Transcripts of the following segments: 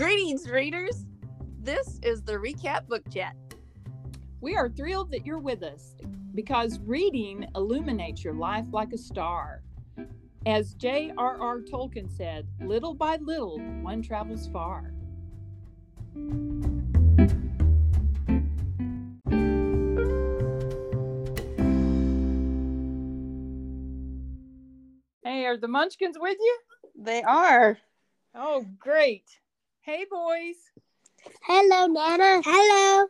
Greetings, readers. This is the Recap Book Chat. We are thrilled that you're with us because reading illuminates your life like a star. As J.R.R. Tolkien said, little by little, one travels far. Hey, are the Munchkins with you? They are. Oh, great. Hey, boys. Hello, Nana. Hello.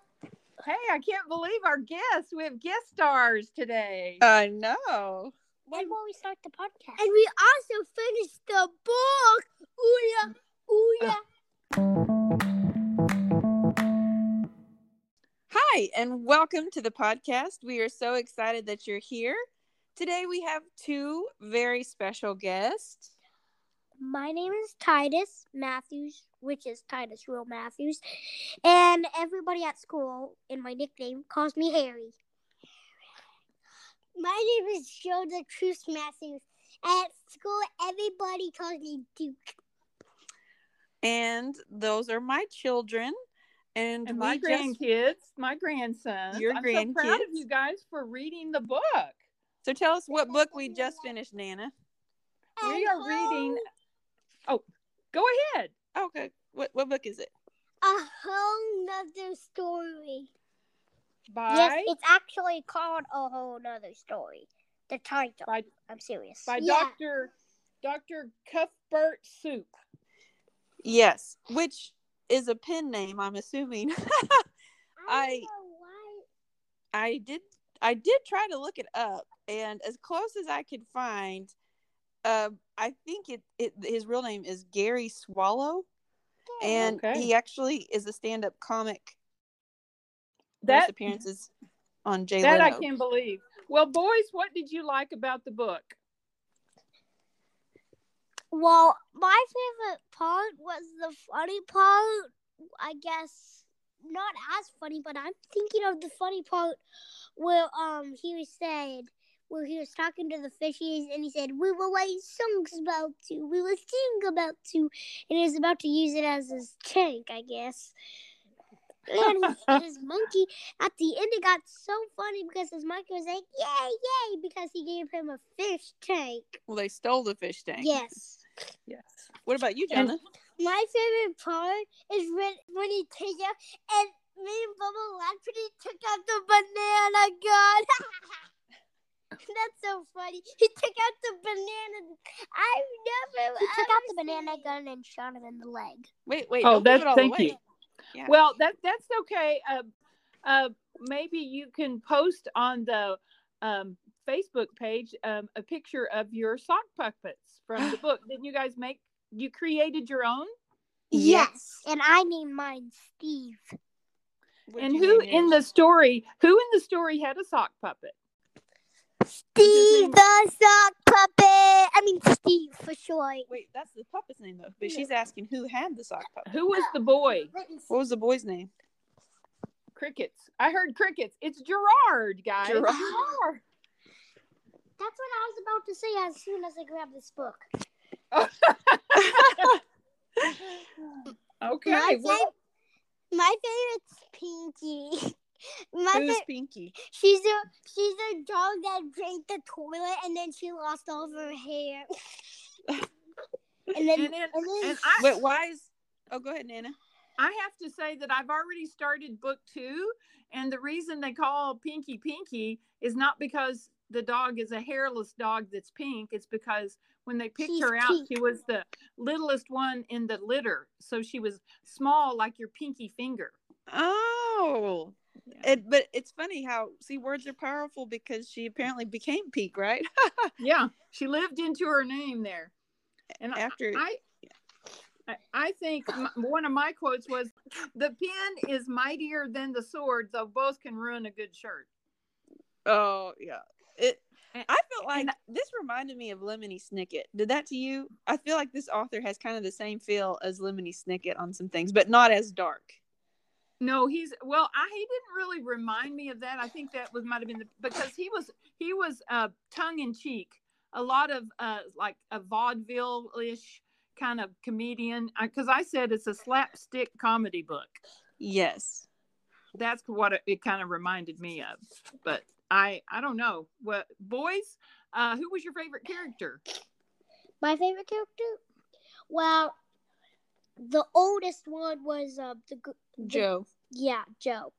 Hey, I can't believe our guests. We have guest stars today. I know. When will we start the podcast? And we also finished the book. Ooh yeah, ooh yeah. Hi, and welcome to the podcast. We are so excited that you're here. Today we have two very special guests. My name is Titus Matthews, which is Titus Real Matthews, and everybody at school in my nickname calls me Harry. My name is Jonah Cruz Matthews. At school, everybody calls me Duke. And those are my children. And, And my we just- grandkids, my grandsons. Your I'm so proud of you guys for reading the book. So tell us what book we just finished, Nana. We are reading. Oh, go ahead. Okay. What what book is it? A whole nother story. By Yes, it's actually called A Whole Nother Story. The title. by I'm serious. by Yeah. Doctor Doctor Cuthbert Soup. Yes, which is a pen name, I'm assuming. I- don't know why. I did I did try to look it up and as close as I could find uh, I think it, it his real name is Gary Swallow and Okay. he actually is a stand-up comic That first appearances on Jay that I can't believe. Well, boys, what did you like about the book? Well, my favorite part was the funny part. I guess not as funny, but I'm thinking of the funny part where um he was said where he was talking to the fishies and he said we will write songs about you, we will sing about you, and he was about to use it as his tank, I guess. And his, his monkey at the end it got so funny because his monkey was like yay yay because he gave him a fish tank. Well, they stole the fish tank. Yes. Yes. What about you, Jonah? My favorite part is when when he took out and me and Bubba laughed when he took out the banana gun. That's so funny. He took out the banana. I've never. He took out the banana gun and shot him in the leg. Wait, wait. Oh, that's all thank away. you. Yeah. Well, that that's okay. Uh, uh, maybe you can post on the um, Facebook page um, a picture of your sock puppets from the book. Didn't you guys make? You created your own. Yes. And I named mine Steve. What'd and who in yours? the story? Who in the story had a sock puppet? Steve the sock puppet. I mean Steve for short. Wait, that's the puppet's name though. But she's asking who had the sock puppet. Who was the boy? What was the boy's name? Crickets. I heard crickets. It's Gerard, guys. Gerard. Gerard. That's what I was about to say as soon as I grabbed this book. Okay. My, well, fav- my favorite's Pinky. My Who's fa- Pinky? she's a she's a dog that drank the toilet and then she lost all of her hair. and then and, then, and then and I, Wait, why is? Oh, go ahead, Nana. I have to say that I've already started book two, and the reason they call Pinky Pinky is not because the dog is a hairless dog that's pink. It's because when they picked She's her out, pink. she was the littlest one in the litter, so she was small like your pinky finger. Oh, Yeah. it, but it's funny how see words are powerful because she apparently became Peak, right? Yeah, she lived into her name there, and After I, I, I think one of my quotes was, "The pen is mightier than the sword, though both can ruin a good shirt." oh yeah, it. I felt like this reminded me of Lemony Snicket. Did that to you? I feel like this author has kind of the same feel as Lemony Snicket on some things, but not as dark. No, he's well. I he didn't really remind me of that. I think that was might have been the, because he was he was uh, tongue in cheek. A lot of uh, like a vaudeville ish kind of comedian? Because I said it's a slapstick comedy book. Yes. That's what it, it kind of reminded me of. But I I don't know. What boys? Uh, who was your favorite character? My favorite character? Well, the oldest one was uh, the, the Joe. Yeah, Joe.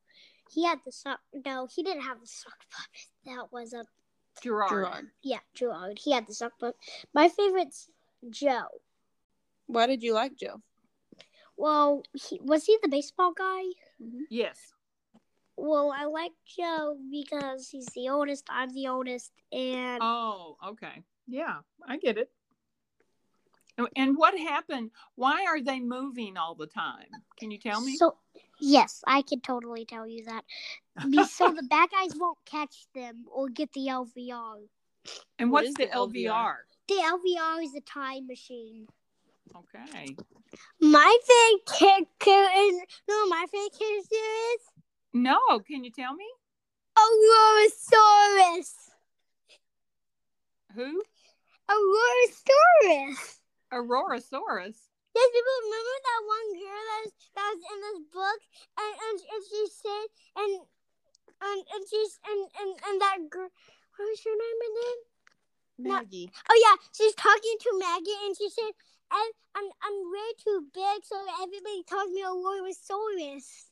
He had the sock. No, he didn't have the sock puppet. That was a Gerard. Gerard. yeah, Gerard. He had the sock puppet. My favorite's Joe. Why did you like Joe? Well, he, was he the baseball guy? Yes. Well, I like Joe because he's the oldest. I'm the oldest, and Oh, okay. Yeah, I get it. And- And what happened? Why are they moving all the time? Can you tell me? So, yes, I can totally tell you that. So the bad guys won't catch them or get the LVR. and what's is the the LVR? LVR? The LVR is a time machine. Okay. My favorite character is no, my favorite character is No, can you tell me Aurorasaurus. who? Aurorasaurus. Aurorasaurus. Yes, people remember that one girl that, was- that was in this book, and and, and she said, and and and she's and and and that girl, what was her name again? Maggie. Oh yeah, she's talking to Maggie, and she said, "I'm I'm I'm way too big, so everybody calls me Aurorasaurus."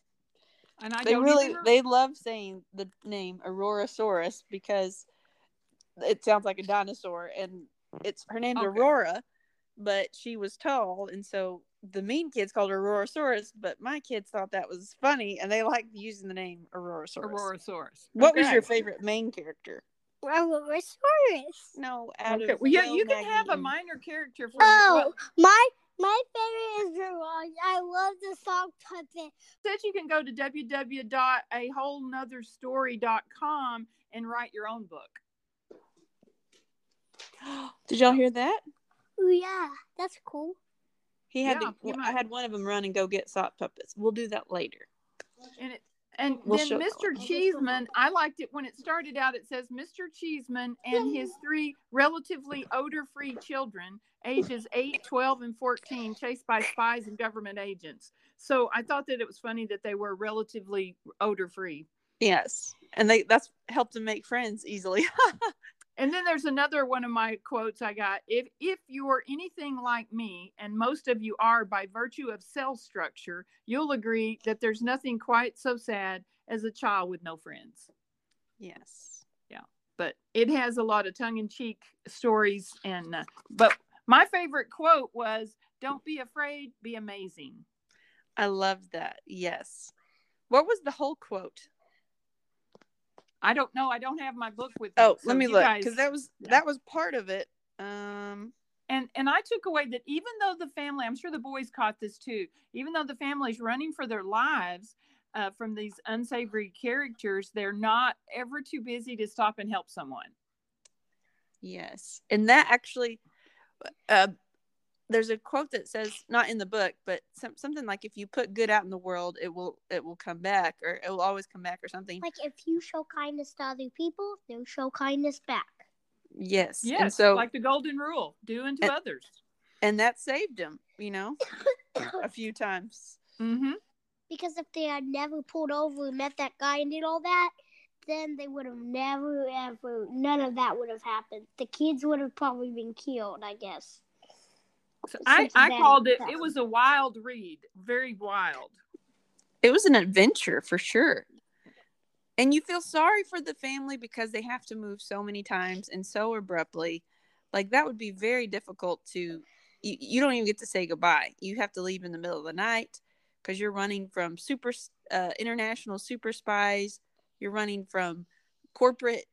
And I They really even- they love saying the name Aurorasaurus because it sounds like a dinosaur and it's her name's Okay. Aurora, but she was tall and so the mean kids called her Aurorasaurus, but my kids thought that was funny and they liked using the name Aurorasaurus. Aurorasaurus. What was your favorite main character? Aurorasaurus. No, out Okay. of Well, yeah, you can Maggie, have a minor character for Oh, well, my my favorite is Gerard. I love the sock puppet. said you can go to www.awholenotherstory.com and write your own book. Did y'all hear that? Oh yeah, that's cool. He had Yeah, to. you I had one of them run and go get sock puppets. We'll do that later. And it and We'll then show- Mr. Cheeseman, I liked it when it started out. It says Mr. Cheeseman and his three relatively odor-free children, ages 8, 12, and 14, chased by spies and government agents. So I thought that it was funny that they were relatively odor-free. Yes, and they that's helped them make friends easily. And then there's another one of my quotes I got. If if you're anything like me, and most of you are by virtue of cell structure, you'll agree that there's nothing quite so sad as a child with no friends. yes. Yeah. But it has a lot of tongue-in-cheek stories, and uh, but my favorite quote was, "Don't be afraid, be amazing." I love that. Yes. What was the whole quote? I don't know. I don't have my book with me. Oh, so let me look because that was yeah. that was part of it. Um, and and I took away that even though the family, I'm sure the boys caught this too, even though the family's running for their lives uh, from these unsavory characters, they're not ever too busy to stop and help someone. yes, and that actually, uh, there's a quote that says not in the book, but some, something like if you put good out in the world, it will it will come back, or it will always come back, or something. Like if you show kindness to other people, they'll show kindness back. yes. Yes, And so like the golden rule: do unto And- others. and that saved him, you know, a few times. Mm-hmm. Because if they had never pulled over and met that guy and did all that, then they would have never ever none of that would have happened. The kids would have probably been killed, I guess. So I, I bad called it. stuff. It was a wild read, very wild. It was an adventure for sure. And you feel sorry for the family because they have to move so many times and so abruptly. Like that would be very difficult to you, you don't even get to say goodbye. You have to leave in the middle of the night because you're running from super uh, international super spies, you're running from corporate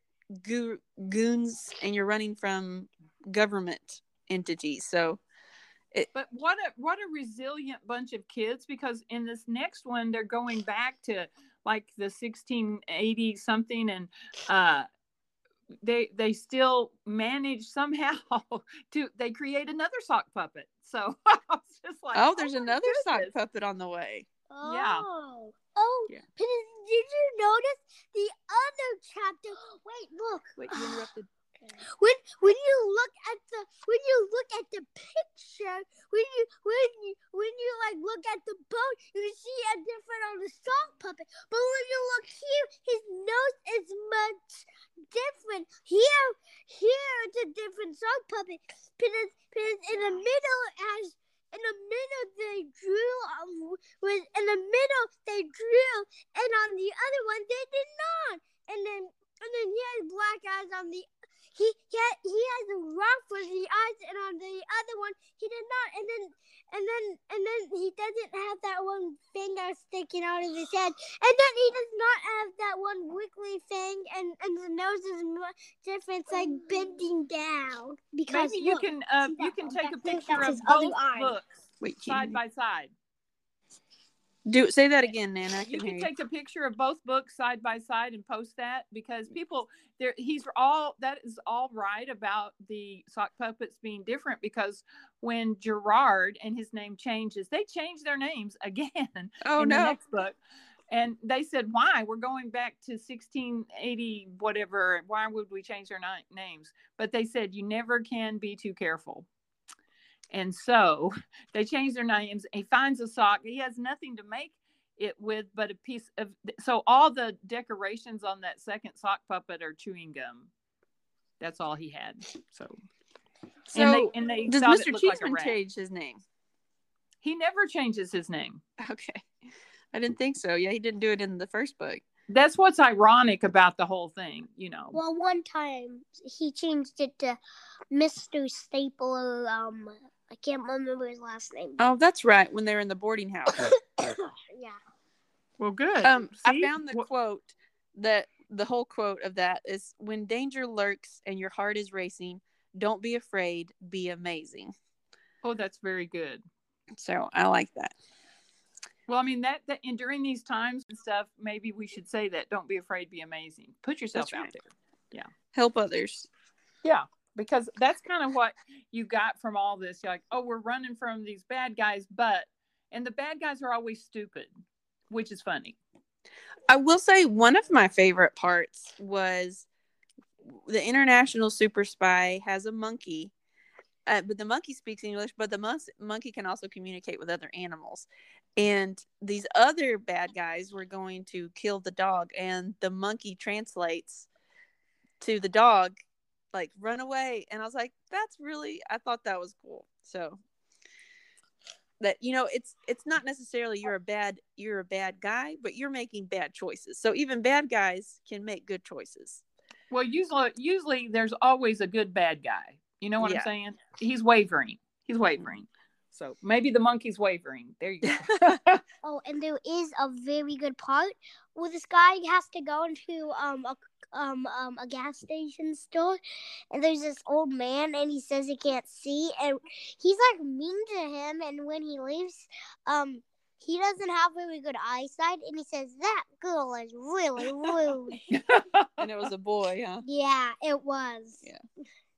goo- goons and you're running from government entities. So But what a what a resilient bunch of kids because in this next one they're going back to like the 1680 something and uh they they still manage somehow to they create another sock puppet. So I was just like oh, there's my another sock puppet on the way. Yeah. Oh. Oh, Yeah. did you notice the other chapter? Wait, look. Wait, you interrupted. When when you look at the when you look at the picture, when you when you when you like look at the boat, you see a different on the song puppet. But when you look here, his nose is much different. Here here it's a different song puppet because because in the middle has in the middle they drew um, with in the middle they drew and on the other one they did not. And then and then he has black eyes on the he he, had, he has a rough for the eyes and on the other one he did not and then and then and then he doesn't have that one finger sticking out of his head and then he does not have that one wiggly thing and and the nose is different it's like bending down because Maybe you look, can uh, you can one? take a picture of his other both eye. books Wait, side by side. Do say that again, Nana. You can you. take a picture of both books side by side and post that because people there he's all that is all right about the sock puppets being different because when Gerard and his name changes, they change their names again Oh in the no. next book. And they said, why? We're going back to 1680, whatever. Why would we change their ni- names? But they said, you never can be too careful. And so they change their names. He finds a sock. He has nothing to make it with but a piece of. So all the decorations on that second sock puppet are chewing gum. That's all he had. So, So and they, and they does Mr. it looked like Cheeseman change his name? He never changes his name. Okay. I didn't think so. Yeah, he didn't do it in the first book. That's what's ironic about the whole thing, you know. Well, one time he changed it to Mr. Stapler. Um, I can't remember his last name. Oh, that's right. When they're in the boarding house. yeah. Well, good. Um, I found the Wh- quote that the whole quote of that is when danger lurks and your heart is racing, don't be afraid, be amazing. Oh, that's very good. So I like that. Well, I mean that that and during these times and stuff, maybe we should say that. Don't be afraid, be amazing. Put yourself That's out right. there. Yeah. Help others. Yeah, because that's kind of what you got from all this. You're like, oh, we're running from these bad guys, but and the bad guys are always stupid, which is funny. I will say one of my favorite parts was the international super spy has a monkey, uh, but the monkey speaks English, but the mon- monkey can also communicate with other animals. And these other bad guys were going to kill the dog, and the monkey translates to the dog, like run away. And I was like, that's really, I thought that was cool. So that you know it's it's not necessarily you're a bad you're a bad guy but you're making bad choices so even bad guys can make good choices Well, usually, usually there's always a good bad guy. You know what Yeah. I'm saying? He's wavering. He's wavering. So maybe the monkey's wavering. There you go. Oh, and there is a very good part where this guy has to go into um a um um a gas station store, and there's this old man, and he says he can't see, and he's like mean to him, and when he leaves, um. He doesn't have very good eyesight, and he says that girl is really rude. and it was a boy huh yeah, it was. Yeah.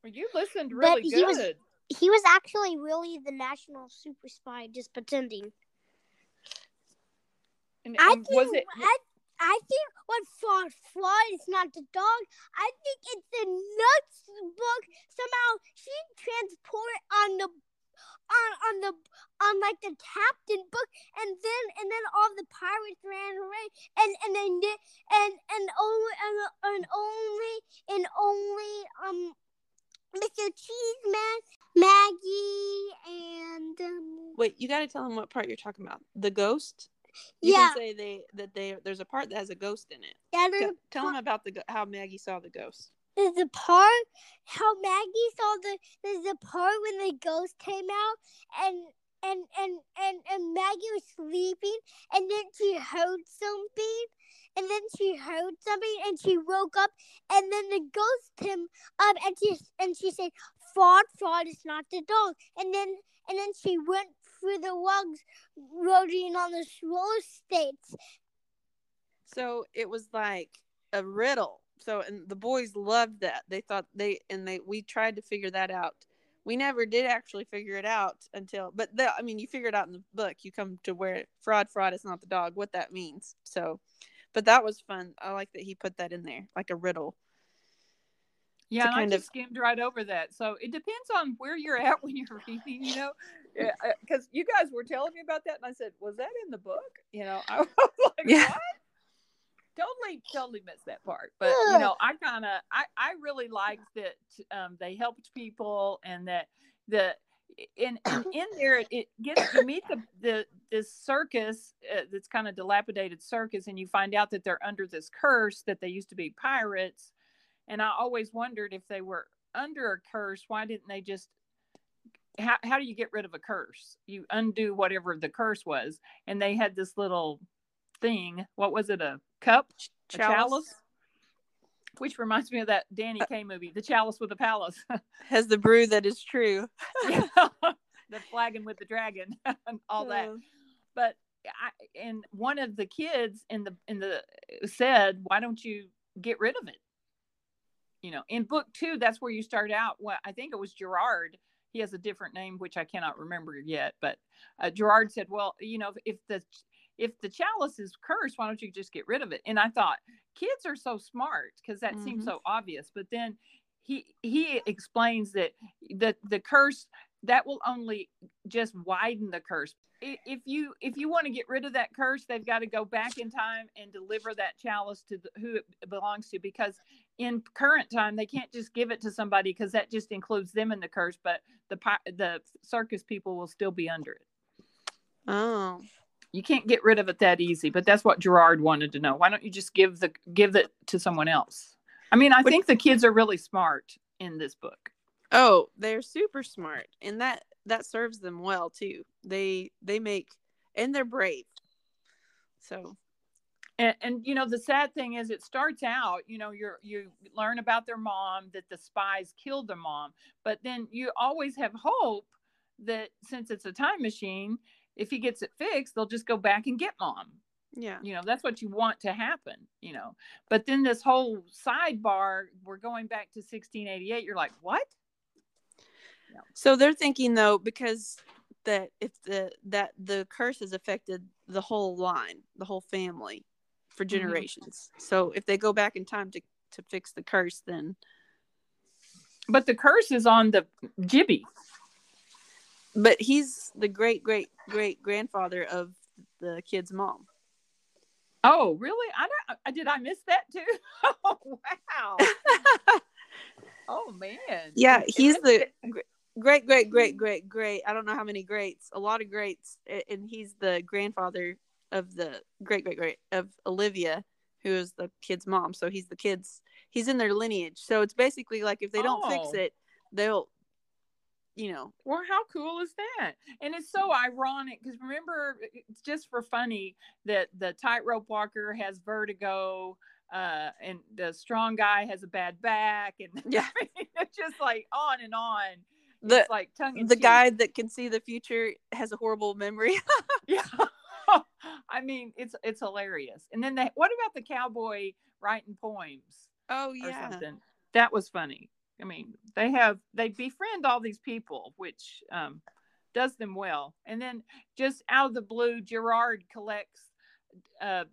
Well, you listened really But really he was- He was actually really the national super spy, just pretending. And, I think was it? I, I think what fraud fraud is not the dog. I think it's the nuts book. Somehow she transported on the on on the on like the captain book, and then and then all the pirates ran away, and and then the- and and only and, and only and only um Mr. Cheeseman, Maggie, and um, wait you got to tell him what part you're talking about the ghost you yeah, can say they that they there's a part that has a ghost in it. Yeah. there's tell them about the how maggie saw the ghost. There's a part how Maggie saw the there's a part when the ghost came out and and and and, and Maggie was sleeping and then she heard something and then she heard something and she woke up and then the ghost came up and she and she said fraud fraud is not the dog. And then and then she went through the rugs rolling on the roller skates so it was like a riddle. So and the boys loved that. They thought they and they we tried to figure that out. We never did actually figure it out until but the, i mean you figure it out in the book. You come to where fraud fraud is not the dog what that means. So but that was fun. I like that he put that in there like a riddle Yeah, to and I kind just of- skimmed right over that. So it depends on where you're at when you're reading, you know, because you guys were telling me about that, and I said, "Was that in the book?" You know, I was like, Yeah. "What?" Totally, totally missed that part. But you know, I kind of, I, I really liked that um, they helped people, and that the and, and in there it, it gets you meet the the this circus uh, that's kind of dilapidated circus and you find out that they're under this curse that they used to be pirates and i always wondered if they were under a curse why didn't they just how, how do you get rid of a curse you undo whatever the curse was and they had this little thing what was it a cup a Chalice. chalice which reminds me of that Danny Kaye movie, The Chalice with the Palace. Has the brew that is true. the flagon with the dragon and all that. Uh, But I, and one of the kids in the in the said, "Why don't you get rid of it?" You know, in book two, that's where you start out. Well, I think it was Gerard. He has a different name, which I cannot remember yet. But uh, Gerard said, "Well, you know, if the if the chalice is cursed, why don't you just get rid of it?" And I thought, kids are so smart because that seems Mhm. so obvious. But then he he explains that the the curse that will only just widen the curse. If you if you want to get rid of that curse, they've got to go back in time and deliver that chalice to the, who it belongs to. Because in current time, they can't just give it to somebody because that just includes them in the curse. But the the circus people will still be under it. Oh. You can't get rid of it that easy. But that's what Gerard wanted to know. Why don't you just give the give it to someone else? I mean, I What- think the kids are really smart in this book. Oh, they're super smart, and that that serves them well too. They they make and they're brave. So and, and you know the sad thing is it starts out you know you're you learn about their mom that the spies killed their mom but then you always have hope that since it's a time machine if he gets it fixed they'll just go back and get mom. Yeah, you know that's what you want to happen you know. But then this whole sidebar we're going back to 1688 you're like what? So they're thinking though because that if the that the curse has affected the whole line, the whole family for mm-hmm. generations. So if they go back in time to to fix the curse, then but the curse is on the jibby but he's the great great great grandfather of the kid's mom. oh really i don't did i miss that too oh wow oh man Yeah, he's the great, great, great, great, great. I don't know how many greats, a lot of greats, and he's the grandfather of the great, great, great of Olivia, who is the kid's mom. So he's the kid's, he's in their lineage. So it's basically like if they don't fix Oh. it, they'll, you know, Well, how cool is that? And it's so ironic because remember, it's just for funny that the tightrope walker has vertigo, uh, and the strong guy has a bad back, and Yeah. it's just like on and on. the it's like tongue the cheek. guy that can see the future has a horrible memory. Yeah. I mean, it's it's hilarious. And then they, what about the cowboy writing poems? oh something. That was funny. I mean, they have they befriend all these people, which um, does them well. And then just out of the blue, Gerard collects uh,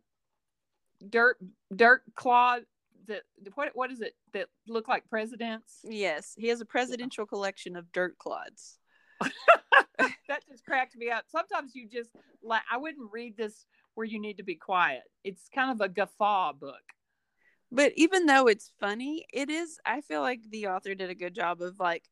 dirt dirt claw that what what is it that look like presidents? Yes, he has a presidential collection of dirt clods. that just cracked me up. Sometimes you just like I wouldn't read this where you need to be quiet. It's kind of a guffaw book. but even though it's funny it is i feel like the author did a good job of like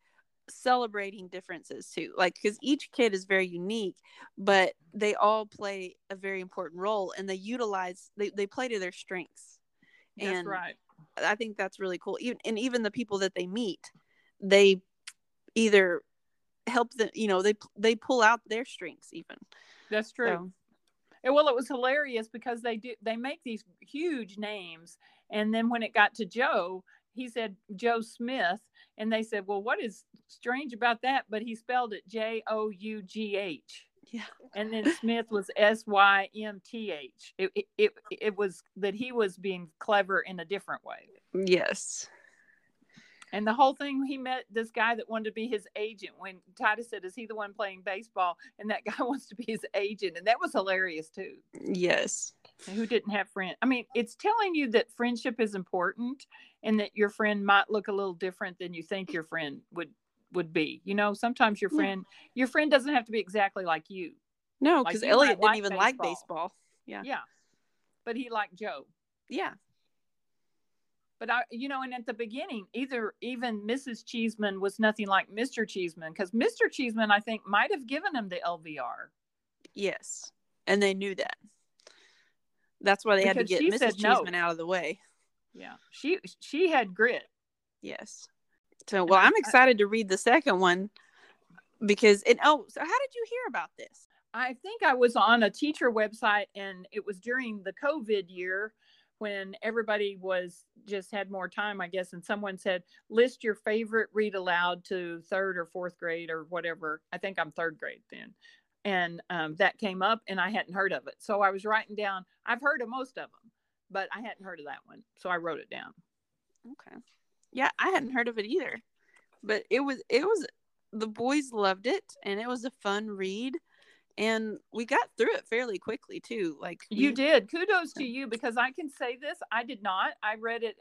celebrating differences too like because each kid is very unique but they all play a very important role and they utilize they, they play to their strengths That's and right. i think that's really cool even and even the people that they meet they either help them you know they they pull out their strengths even That's true. so And, well, it was hilarious because they do they make these huge names, and then when it got to Joe, he said Joe Smith, and they said, "Well, what is strange about that?" But he spelled it J O U G H, yeah and then Smith was S Y M T H. It, it it it was that he was being clever in a different way. yes And the whole thing, he met this guy that wanted to be his agent. When Titus said, "Is he the one playing baseball?" and that guy wants to be his agent, and that was hilarious too. yes who didn't have friends. I mean, it's telling you that friendship is important and that your friend might look a little different than you think your friend would would be. You know, sometimes your Yeah. friend your friend doesn't have to be exactly like you. no because you elliot didn't like even like baseball. baseball yeah Yeah. But he liked Joe. yeah but I, you know, and at the beginning, either even Mrs. Cheeseman was nothing like Mr. Cheeseman because Mr. Cheeseman, I think, might have given him the LVR. Yes, and they knew that. That's why they had to get Mrs. said no. Cheeseman out of the way. Yeah, she she had grit. Yes. So, well, I'm excited to read the second one because it. Oh, so how did you hear about this? I think I was on a teacher website, and it was during the COVID year when everybody was just had more time, I guess. And someone said, list your favorite read aloud to third or fourth grade or whatever. I think I'm third grade then. And um, that came up, and I hadn't heard of it. So I was writing down, I've heard of most of them, but I hadn't heard of that one. So I wrote it down. Okay. Yeah, I hadn't heard of it either, but it was it was the boys loved it, and it was a fun read, and we got through it fairly quickly too. Like You did. Kudos to you because I can say this. I did not. I read it.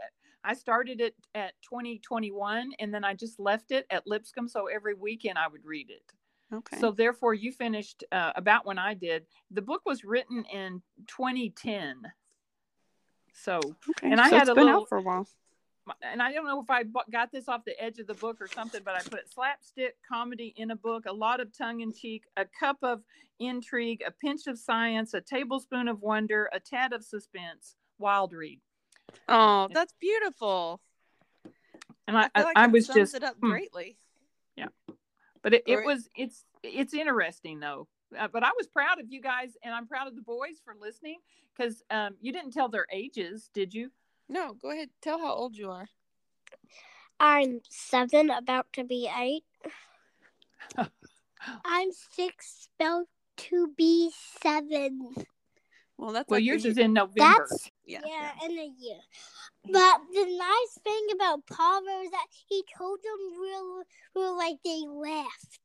I started it at 2021 and then I just left it at Lipscomb. So every weekend I would read it. Okay. So therefore, you finished uh, about when I did. The book was written in 2010. So, okay. and I so had it's a been little- out for a while. And I don't know if I got this off the edge of the book or something, but I put slapstick comedy in a book, a lot of tongue in cheek, a cup of intrigue, a pinch of science, a tablespoon of wonder, a tad of suspense. Wild read. Oh, that's beautiful. And I, I, like I was sums just, it up hmm. greatly. but it, it was, it's, it's interesting though. Uh, but I was proud of you guys, and I'm proud of the boys for listening because um, you didn't tell their ages, did you? No, go ahead. Tell how old you are. I'm seven, about to be eight. I'm six, spelled to be seven. Well, that's Well, like yours is in November. That's yeah. yeah, in a year. But the nice thing about Pablo is that he told them real, real like they left.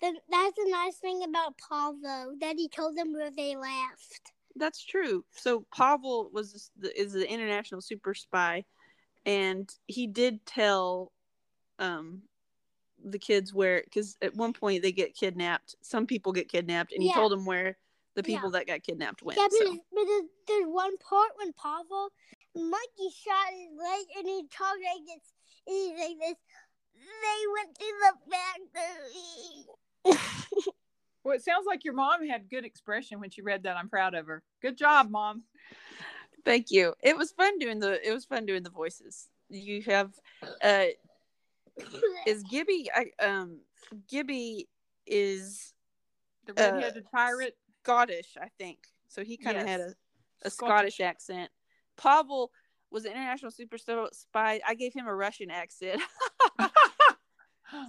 Then that's the nice thing about Pablo that he told them where they left. That's true. So Pavel was the, is the international super spy, and he did tell um the kids where because at one point they get kidnapped. Some people get kidnapped, and he Yeah. told them where the Yeah. people that got kidnapped went. Yeah, but, so. there's- but there's, there's one part when Pavel monkey shot his leg and he talked like this. He's like this. They went to the factory. Well, it sounds like your mom had good expression when she read that. I'm proud of her. Good job, mom. Thank you. It was fun doing the. It was fun doing the voices. You have, uh, is Gibby? I um, Gibby is The Uh, redheaded pirate. Scottish, I think. So he kind of Yes. had a, a Scottish. Scottish accent. Pavel was an international super spy. I gave him a Russian accent.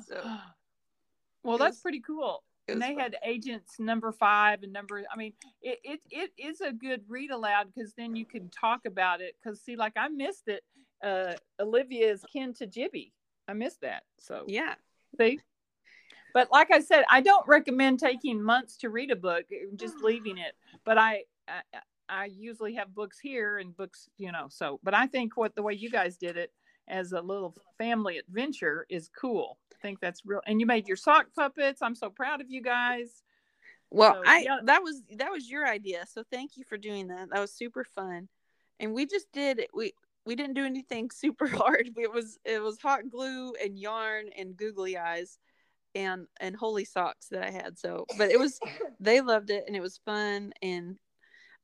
So, well, that's was- pretty cool. And they fun. had agents number five and number. I mean, it it, it is a good read aloud because then you can talk about it. Because see, like I missed it. Uh, Olivia is kin to Jibby. I missed that. So yeah. See? But like I said, I don't recommend taking months to read a book, uh, just leaving it. But I, I, I usually have books here and books, you know. So, but I think what the way you guys did it as a little family adventure is cool. Think that's real. And you made your sock puppets. I'm so proud of you guys. Well, So, I yeah. that was that was your idea. So thank you for doing that. That was super fun. And we just did it. we we didn't do anything super hard. It was it was hot glue and yarn and googly eyes and and holy socks that I had. So, but it was they loved it and it was fun and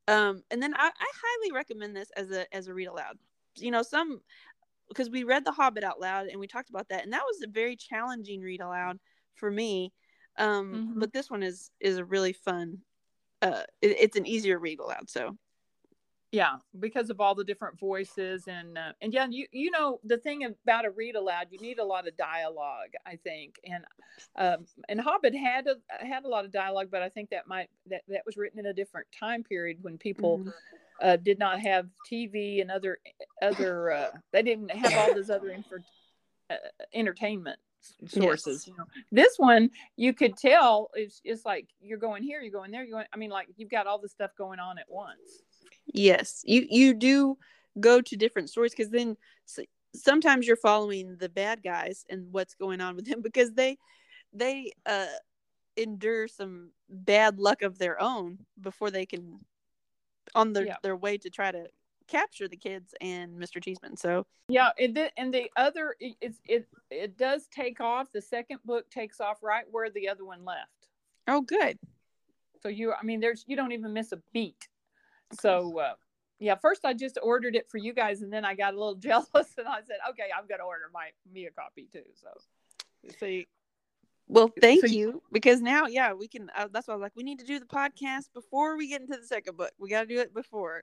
um and then I, I highly recommend this as a as a read aloud. You know, some because we read The Hobbit out loud and we talked about that and that was a very challenging read aloud for me. Um Mhm. but this one is is a really fun uh it, it's an easier read aloud. So, Yeah, because of all the different voices and uh, and yeah, you you know the thing about a read aloud, you need a lot of dialogue, I think, and um, and Hobbit had a had a lot of dialogue, but I think that might that that was written in a different time period when people mhm. Uh, did not have TV and other other uh, they didn't have all those other infor- uh, entertainment sources. Yes. You know, this one you could tell it's it's like you're going here, you're going there, you're going. I mean, like you've got all the stuff going on at once. Yes, you you do go to different stories because then s- sometimes you're following the bad guys and what's going on with them because they they uh endure some bad luck of their own before they can on their Yeah. their way to try to capture the kids and Mr. Cheeseman. So Yeah, and the, and the other it, it's it it does take off. The second book takes off right where the other one left. oh good. So you, I mean, there's you don't even miss a beat. So uh, yeah, first I just ordered it for you guys, and then I got a little jealous, and I said, okay, I'm gonna order my me a copy too. So see, Well, thank So- you because now, yeah, we can. Uh, that's why I was like, we need to do the podcast before we get into the second book. We got to do it before.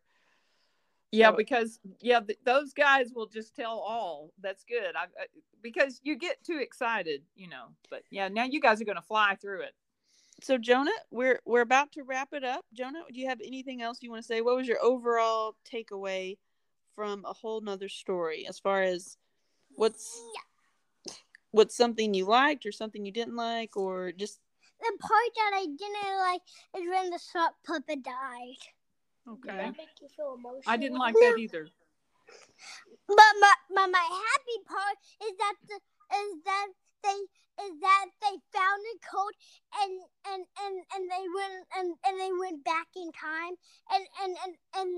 yeah, So- because yeah, th- those guys will just tell all. That's good. I, I because you get too excited, you know. But yeah, now you guys are gonna fly through it. So Jonah, we're we're about to wrap it up. Jonah, do you have anything else you want to say? What was your overall takeaway from a whole nother story as far as what's what's something you liked or something you didn't like or just The part that I didn't like is when the sock puppet died. Did Okay. that make you feel emotional? I didn't like that either. But my, my my happy part is that the is that they is that they found the code and and and and they went and and they went back in time and and and and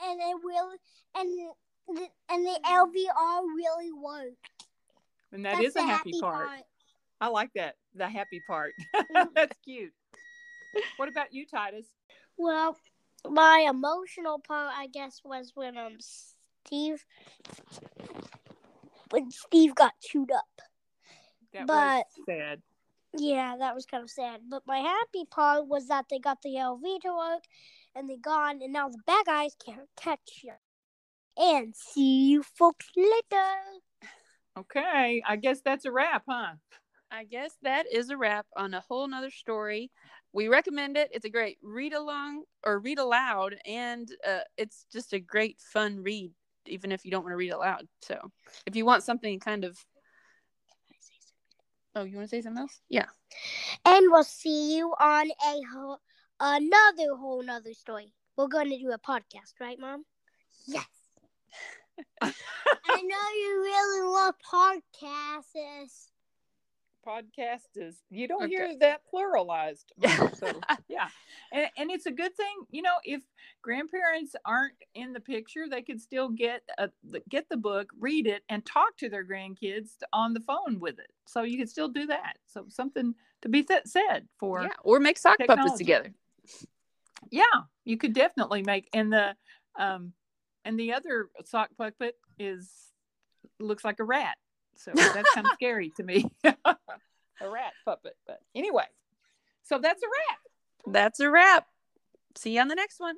and it really and the, and the LVR really worked. And that That's is a the happy, part. I like that. The happy part. That's cute. What about you, Titus? Well, my emotional part, I guess, was when um Steve when Steve got chewed up. That But- was sad. Yeah, that was kind of sad. But my happy part was that they got the LV to work and they gone, and now the bad guys can't catch you. And see you folks later. Okay, I guess that's a wrap, huh? I guess that is a wrap on a whole nother story. We recommend it. It's a great read along or read aloud, and uh, it's just a great fun read, even if you don't want to read aloud. So, if you want something kind of, oh, you want to say something else? Yeah. And we'll see you on a whole, another whole nother story. We're going to do a podcast, right, Mom? Yes. I know you really love podcasts. Podcast is you don't Okay. hear that pluralized. Mom, so yeah, and and it's a good thing. You know, if grandparents aren't in the picture, they could still get a, the- get the book, read it, and talk to their grandkids on the phone with it. So you can still do that. So something to be th- said for yeah. Or make sock puppets together. yeah you could definitely make and the um and the other sock puppet is looks like a rat so that's kind of scary to me a rat puppet but anyway so that's a wrap That's a wrap. See you on the next one.